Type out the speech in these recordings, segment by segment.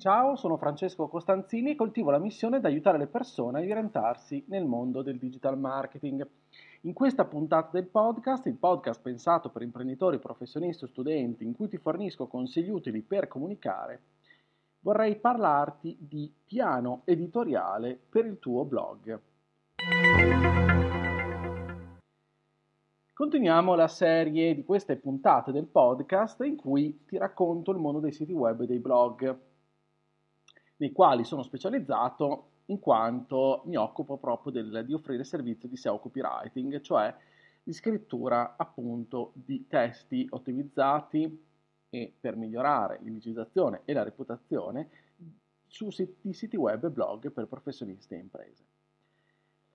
Ciao, sono Francesco Costanzini e coltivo la missione di aiutare le persone a orientarsi nel mondo del digital marketing. In questa puntata del podcast, il podcast pensato per imprenditori, professionisti o studenti, in cui ti fornisco consigli utili per comunicare, vorrei parlarti di piano editoriale per il tuo blog. Continuiamo la serie di queste puntate del podcast in cui ti racconto il mondo dei siti web e dei blog nei quali sono specializzato in quanto mi occupo proprio del, di offrire servizio di SEO copywriting, cioè di scrittura appunto di testi ottimizzati e per migliorare l'indicizzazione e la reputazione su siti, siti web e blog per professionisti e imprese.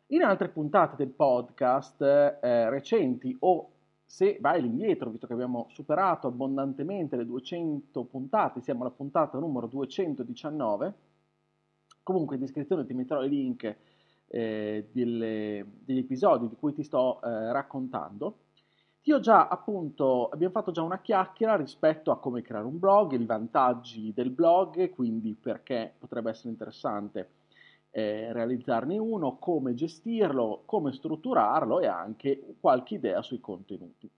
In altre puntate del podcast eh, recenti o se vai all'indietro, visto che abbiamo superato abbondantemente le 200 puntate, siamo alla puntata numero 219, comunque in descrizione ti metterò i link eh, delle, degli episodi di cui ti sto eh, raccontando. Ti ho già appunto, abbiamo fatto già una chiacchiera rispetto a come creare un blog, i vantaggi del blog, quindi perché potrebbe essere interessante eh, realizzarne uno, come gestirlo, come strutturarlo e anche qualche idea sui contenuti.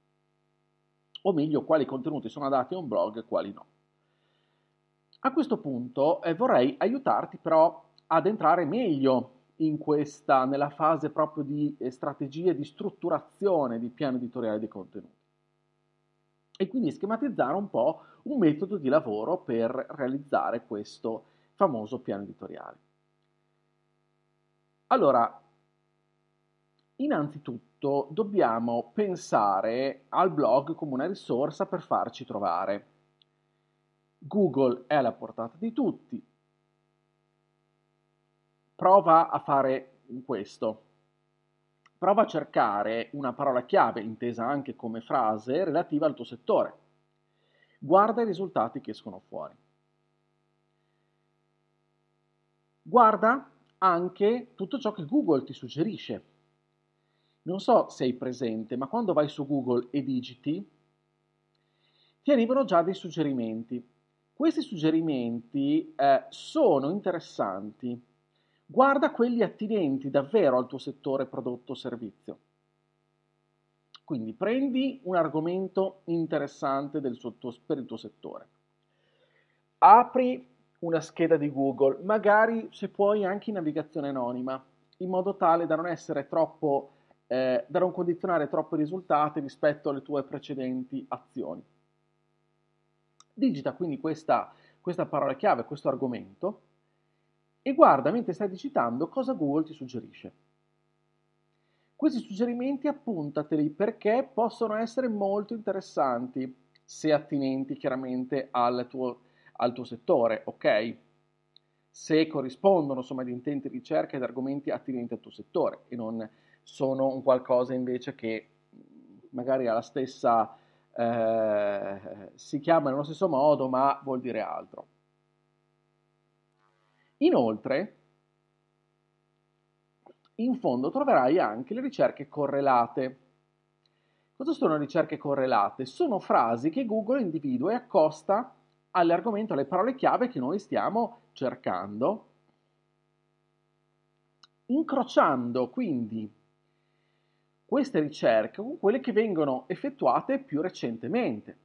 O meglio, quali contenuti sono adatti a un blog e quali no. A questo punto eh, vorrei aiutarti però ad entrare meglio in questa, nella fase proprio di eh, strategie di strutturazione di piano editoriale dei contenuti. E quindi schematizzare un po' un metodo di lavoro per realizzare questo famoso piano editoriale. Allora, innanzitutto dobbiamo pensare al blog come una risorsa per farci trovare. Google è alla portata di tutti. Prova a fare questo. Prova a cercare una parola chiave, intesa anche come frase, relativa al tuo settore. Guarda i risultati che escono fuori. Guarda anche tutto ciò che Google ti suggerisce. Non so se hai presente, ma quando vai su Google e digiti, ti arrivano già dei suggerimenti. Questi suggerimenti eh, sono interessanti. Guarda quelli attinenti davvero al tuo settore prodotto o servizio. Quindi prendi un argomento interessante suo, per il tuo settore. Apri una scheda di Google, magari se puoi anche in navigazione anonima, in modo tale da non essere troppo, eh, da non condizionare troppo i risultati rispetto alle tue precedenti azioni. Digita quindi questa, questa parola chiave, questo argomento, e guarda mentre stai digitando cosa Google ti suggerisce. Questi suggerimenti appuntateli perché possono essere molto interessanti se attinenti chiaramente al tuo al tuo settore, ok? Se corrispondono insomma ad intenti di ricerca ed argomenti attinenti al tuo settore e non sono un qualcosa invece che magari ha la stessa, eh, si chiama nello stesso modo ma vuol dire altro. Inoltre, in fondo troverai anche le ricerche correlate. Cosa sono ricerche correlate? Sono frasi che Google individua e accosta all'argomento, alle parole chiave che noi stiamo cercando, incrociando quindi queste ricerche con quelle che vengono effettuate più recentemente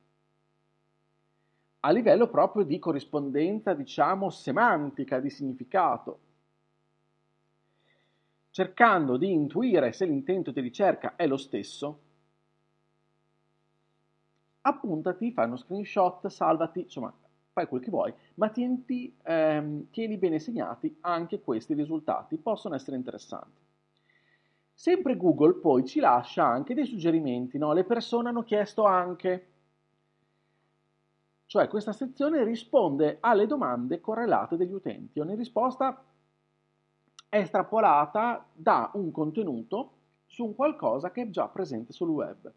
a livello proprio di corrispondenza, diciamo, semantica, di significato, cercando di intuire se l'intento di ricerca è lo stesso appuntati, fai uno screenshot, salvati, insomma, fai quel che vuoi, ma tieni, ehm, tieni bene segnati anche questi risultati, possono essere interessanti. Sempre Google poi ci lascia anche dei suggerimenti, no? le persone hanno chiesto anche, cioè questa sezione risponde alle domande correlate degli utenti, ogni risposta è estrapolata da un contenuto su un qualcosa che è già presente sul web.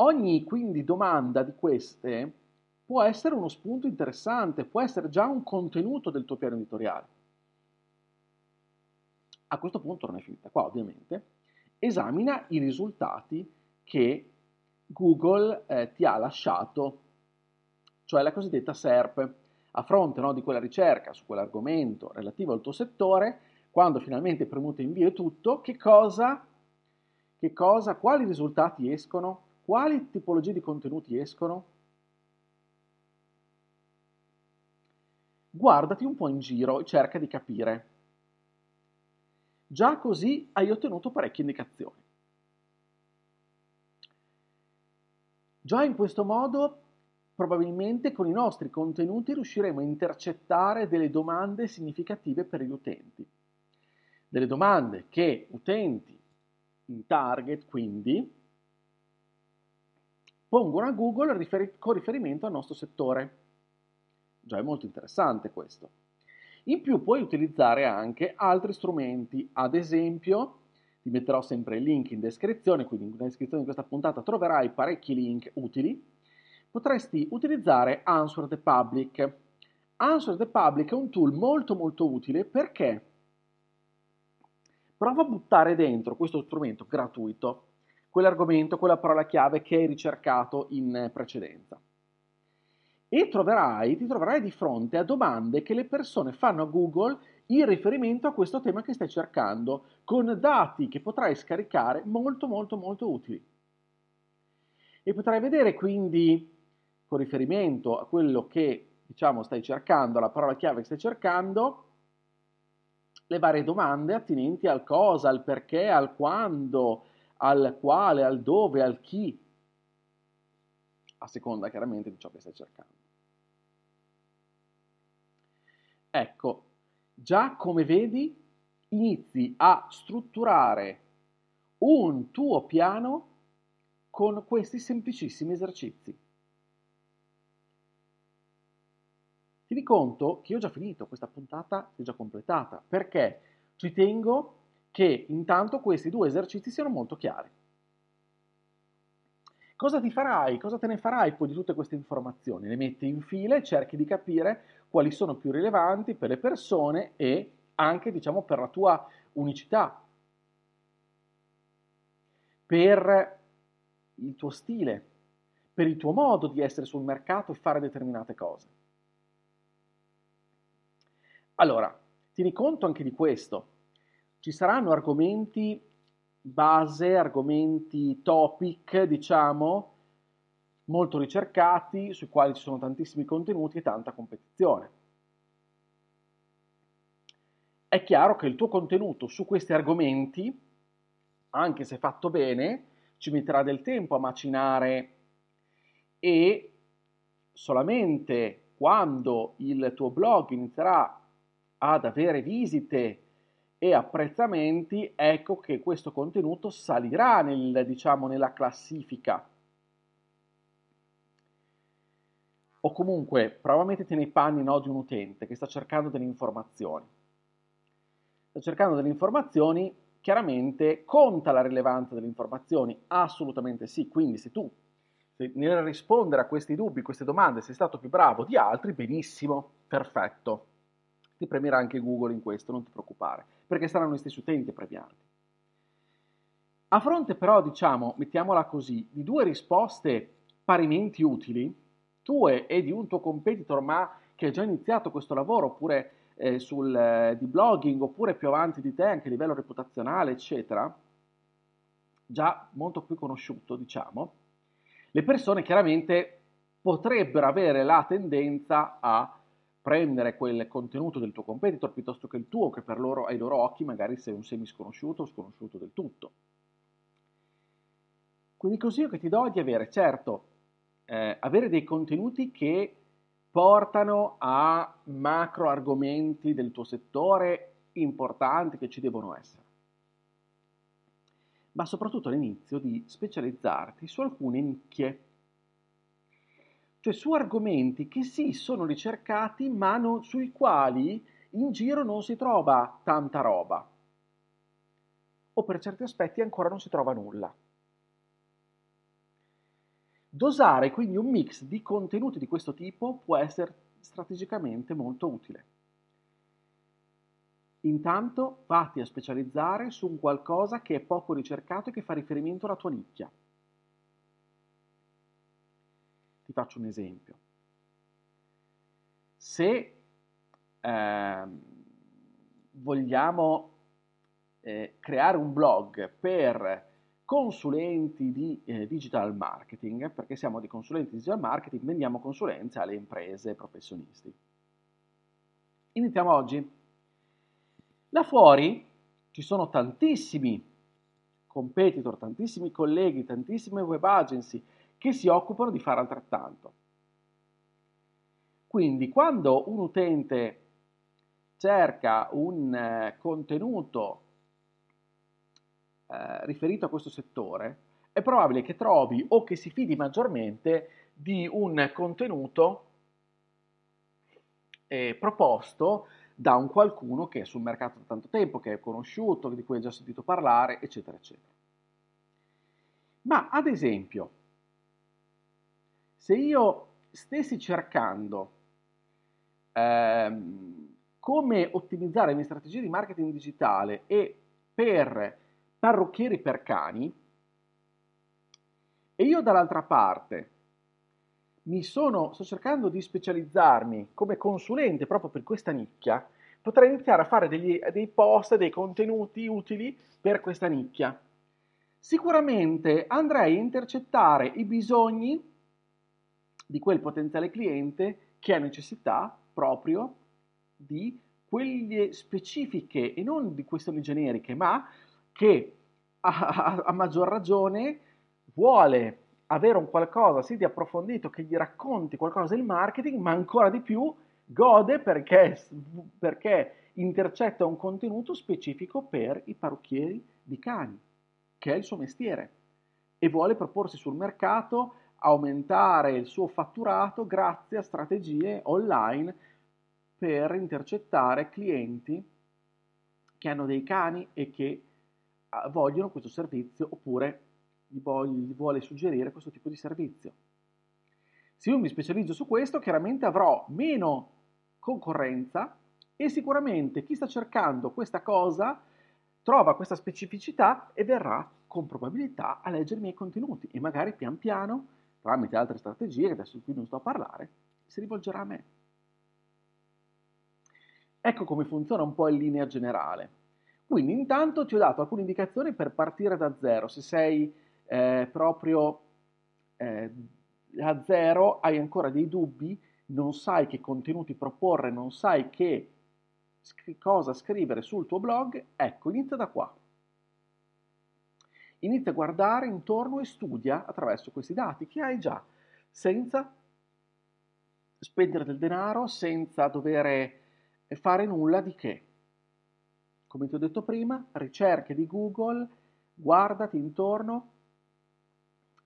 Ogni quindi domanda di queste può essere uno spunto interessante, può essere già un contenuto del tuo piano editoriale. A questo punto non è finita qua, ovviamente. Esamina i risultati che Google eh, ti ha lasciato, cioè la cosiddetta SERP. A fronte no, di quella ricerca su quell'argomento relativo al tuo settore, quando finalmente premuto invio e tutto, che cosa, che cosa, quali risultati escono, quali tipologie di contenuti escono? Guardati un po' in giro e cerca di capire. Già così hai ottenuto parecchie indicazioni. Già in questo modo probabilmente con i nostri contenuti riusciremo a intercettare delle domande significative per gli utenti. Delle domande che utenti in target, quindi, pongono a Google riferi- con riferimento al nostro settore. Già è molto interessante questo. In più puoi utilizzare anche altri strumenti, ad esempio ti metterò sempre il link in descrizione, quindi nella descrizione di questa puntata troverai parecchi link utili. Potresti utilizzare Answer the Public. Answer the Public è un tool molto molto utile perché prova a buttare dentro questo strumento gratuito quell'argomento, quella parola chiave che hai ricercato in precedenza. E troverai, ti troverai di fronte a domande che le persone fanno a Google in riferimento a questo tema che stai cercando, con dati che potrai scaricare molto molto molto utili. E potrai vedere quindi, con riferimento a quello che diciamo stai cercando, alla parola chiave che stai cercando, le varie domande attinenti al cosa, al perché, al quando, al quale, al dove, al chi, a seconda chiaramente di ciò che stai cercando. Ecco, già come vedi inizi a strutturare un tuo piano con questi semplicissimi esercizi. Tieni conto che io ho già finito questa puntata, è già completata, perché ci tengo che intanto questi due esercizi siano molto chiari. Cosa ti farai? Cosa te ne farai poi di tutte queste informazioni? Le metti in fila e cerchi di capire quali sono più rilevanti per le persone e anche, diciamo, per la tua unicità, per il tuo stile, per il tuo modo di essere sul mercato e fare determinate cose. Allora, tieni conto anche di questo ci saranno argomenti base, argomenti topic, diciamo, molto ricercati, sui quali ci sono tantissimi contenuti e tanta competizione. È chiaro che il tuo contenuto su questi argomenti, anche se fatto bene, ci metterà del tempo a macinare e solamente quando il tuo blog inizierà ad avere visite e apprezzamenti, ecco che questo contenuto salirà nel, diciamo, nella classifica. O comunque, prova a metterti nei panni no, di un utente che sta cercando delle informazioni. Sta cercando delle informazioni, chiaramente conta la rilevanza delle informazioni? Assolutamente sì, quindi se tu se nel rispondere a questi dubbi, queste domande, sei stato più bravo di altri, benissimo, perfetto ti premierà anche Google in questo, non ti preoccupare, perché saranno gli stessi utenti a premiarti. A fronte però, diciamo, mettiamola così, di due risposte parimenti utili, tue e di un tuo competitor ma che ha già iniziato questo lavoro, oppure eh, sul, eh, di blogging, oppure più avanti di te anche a livello reputazionale, eccetera, già molto più conosciuto, diciamo, le persone chiaramente potrebbero avere la tendenza a prendere quel contenuto del tuo competitor piuttosto che il tuo, che per loro, ai loro occhi magari sei un semi sconosciuto o sconosciuto del tutto. Quindi il consiglio che ti do è di avere, certo, eh, avere dei contenuti che portano a macro argomenti del tuo settore importanti che ci devono essere. Ma soprattutto all'inizio di specializzarti su alcune nicchie cioè su argomenti che sì sono ricercati ma non, sui quali in giro non si trova tanta roba o per certi aspetti ancora non si trova nulla. Dosare quindi un mix di contenuti di questo tipo può essere strategicamente molto utile. Intanto vatti a specializzare su un qualcosa che è poco ricercato e che fa riferimento alla tua nicchia. Ti faccio un esempio. Se eh, vogliamo eh, creare un blog per consulenti di eh, digital marketing, perché siamo di consulenti di digital marketing, vendiamo consulenze alle imprese professionisti. Iniziamo oggi. Là fuori ci sono tantissimi competitor, tantissimi colleghi, tantissime web agency che si occupano di fare altrettanto. Quindi quando un utente cerca un eh, contenuto eh, riferito a questo settore, è probabile che trovi o che si fidi maggiormente di un contenuto eh, proposto da un qualcuno che è sul mercato da tanto tempo, che è conosciuto, di cui hai già sentito parlare, eccetera, eccetera. Ma ad esempio, se io stessi cercando ehm, come ottimizzare le mie strategie di marketing digitale e per parrucchieri per cani, e io dall'altra parte sono, sto cercando di specializzarmi come consulente proprio per questa nicchia, potrei iniziare a fare degli, dei post, dei contenuti utili per questa nicchia. Sicuramente andrei a intercettare i bisogni di quel potenziale cliente che ha necessità proprio di quelle specifiche e non di questioni generiche, ma che a, a, a maggior ragione vuole avere un qualcosa sì di approfondito che gli racconti qualcosa del marketing, ma ancora di più gode perché, perché intercetta un contenuto specifico per i parrucchieri di cani, che è il suo mestiere, e vuole proporsi sul mercato, aumentare il suo fatturato grazie a strategie online per intercettare clienti che hanno dei cani e che ah, vogliono questo servizio oppure gli vuole suggerire questo tipo di servizio. Se io mi specializzo su questo, chiaramente avrò meno concorrenza e sicuramente chi sta cercando questa cosa trova questa specificità e verrà con probabilità a leggere i miei contenuti e magari pian piano, tramite altre strategie, adesso cui non sto a parlare, si rivolgerà a me. Ecco come funziona un po' in linea generale. Quindi intanto ti ho dato alcune indicazioni per partire da zero. Se sei eh, proprio eh, a zero, hai ancora dei dubbi, non sai che contenuti proporre, non sai che cosa scrivere sul tuo blog, ecco, inizia da qua. Inizia a guardare intorno e studia attraverso questi dati che hai già, senza spendere del denaro, senza dover fare nulla di che. Come ti ho detto prima, ricerche di Google, guardati intorno,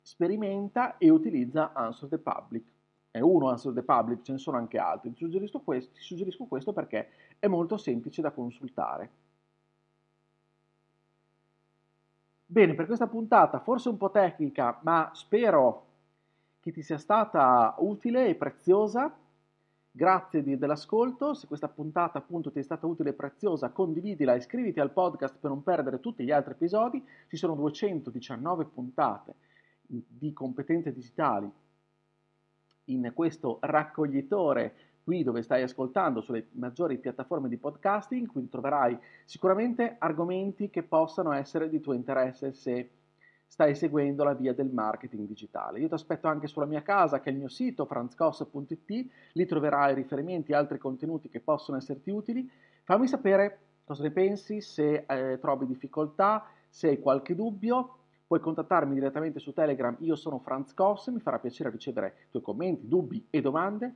sperimenta e utilizza Answer the Public è uno Answer the Public, ce ne sono anche altri. Ti suggerisco, questo, ti suggerisco questo perché è molto semplice da consultare. Bene, per questa puntata forse un po' tecnica, ma spero che ti sia stata utile e preziosa. Grazie di, dell'ascolto, se questa puntata appunto ti è stata utile e preziosa, condividila, iscriviti al podcast per non perdere tutti gli altri episodi. Ci sono 219 puntate di competenze digitali in questo raccoglitore qui dove stai ascoltando sulle maggiori piattaforme di podcasting, quindi troverai sicuramente argomenti che possano essere di tuo interesse se stai seguendo la via del marketing digitale. Io ti aspetto anche sulla mia casa, che è il mio sito franzcos.it, lì troverai riferimenti e altri contenuti che possono esserti utili. Fammi sapere cosa ne pensi, se eh, trovi difficoltà, se hai qualche dubbio, Puoi contattarmi direttamente su Telegram, io sono Franz Koss, mi farà piacere ricevere i tuoi commenti, dubbi e domande.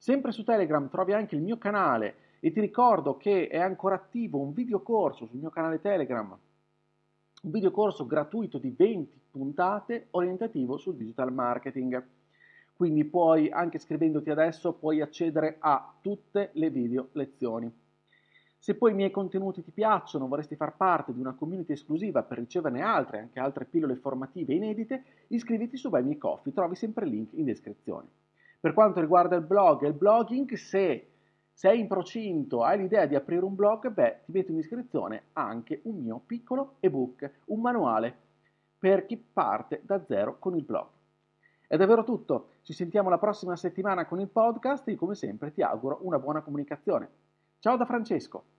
Sempre su Telegram trovi anche il mio canale e ti ricordo che è ancora attivo un videocorso sul mio canale Telegram, un videocorso gratuito di 20 puntate orientativo sul digital marketing. Quindi puoi, anche scrivendoti adesso, puoi accedere a tutte le video lezioni. Se poi i miei contenuti ti piacciono, vorresti far parte di una community esclusiva per riceverne altre, anche altre pillole formative inedite, iscriviti su Buy Me Coffee, trovi sempre il link in descrizione. Per quanto riguarda il blog e il blogging, se sei in procinto, hai l'idea di aprire un blog, beh, ti metto in iscrizione anche un mio piccolo ebook, un manuale per chi parte da zero con il blog. È davvero tutto, ci sentiamo la prossima settimana con il podcast e come sempre ti auguro una buona comunicazione. Ciao da Francesco!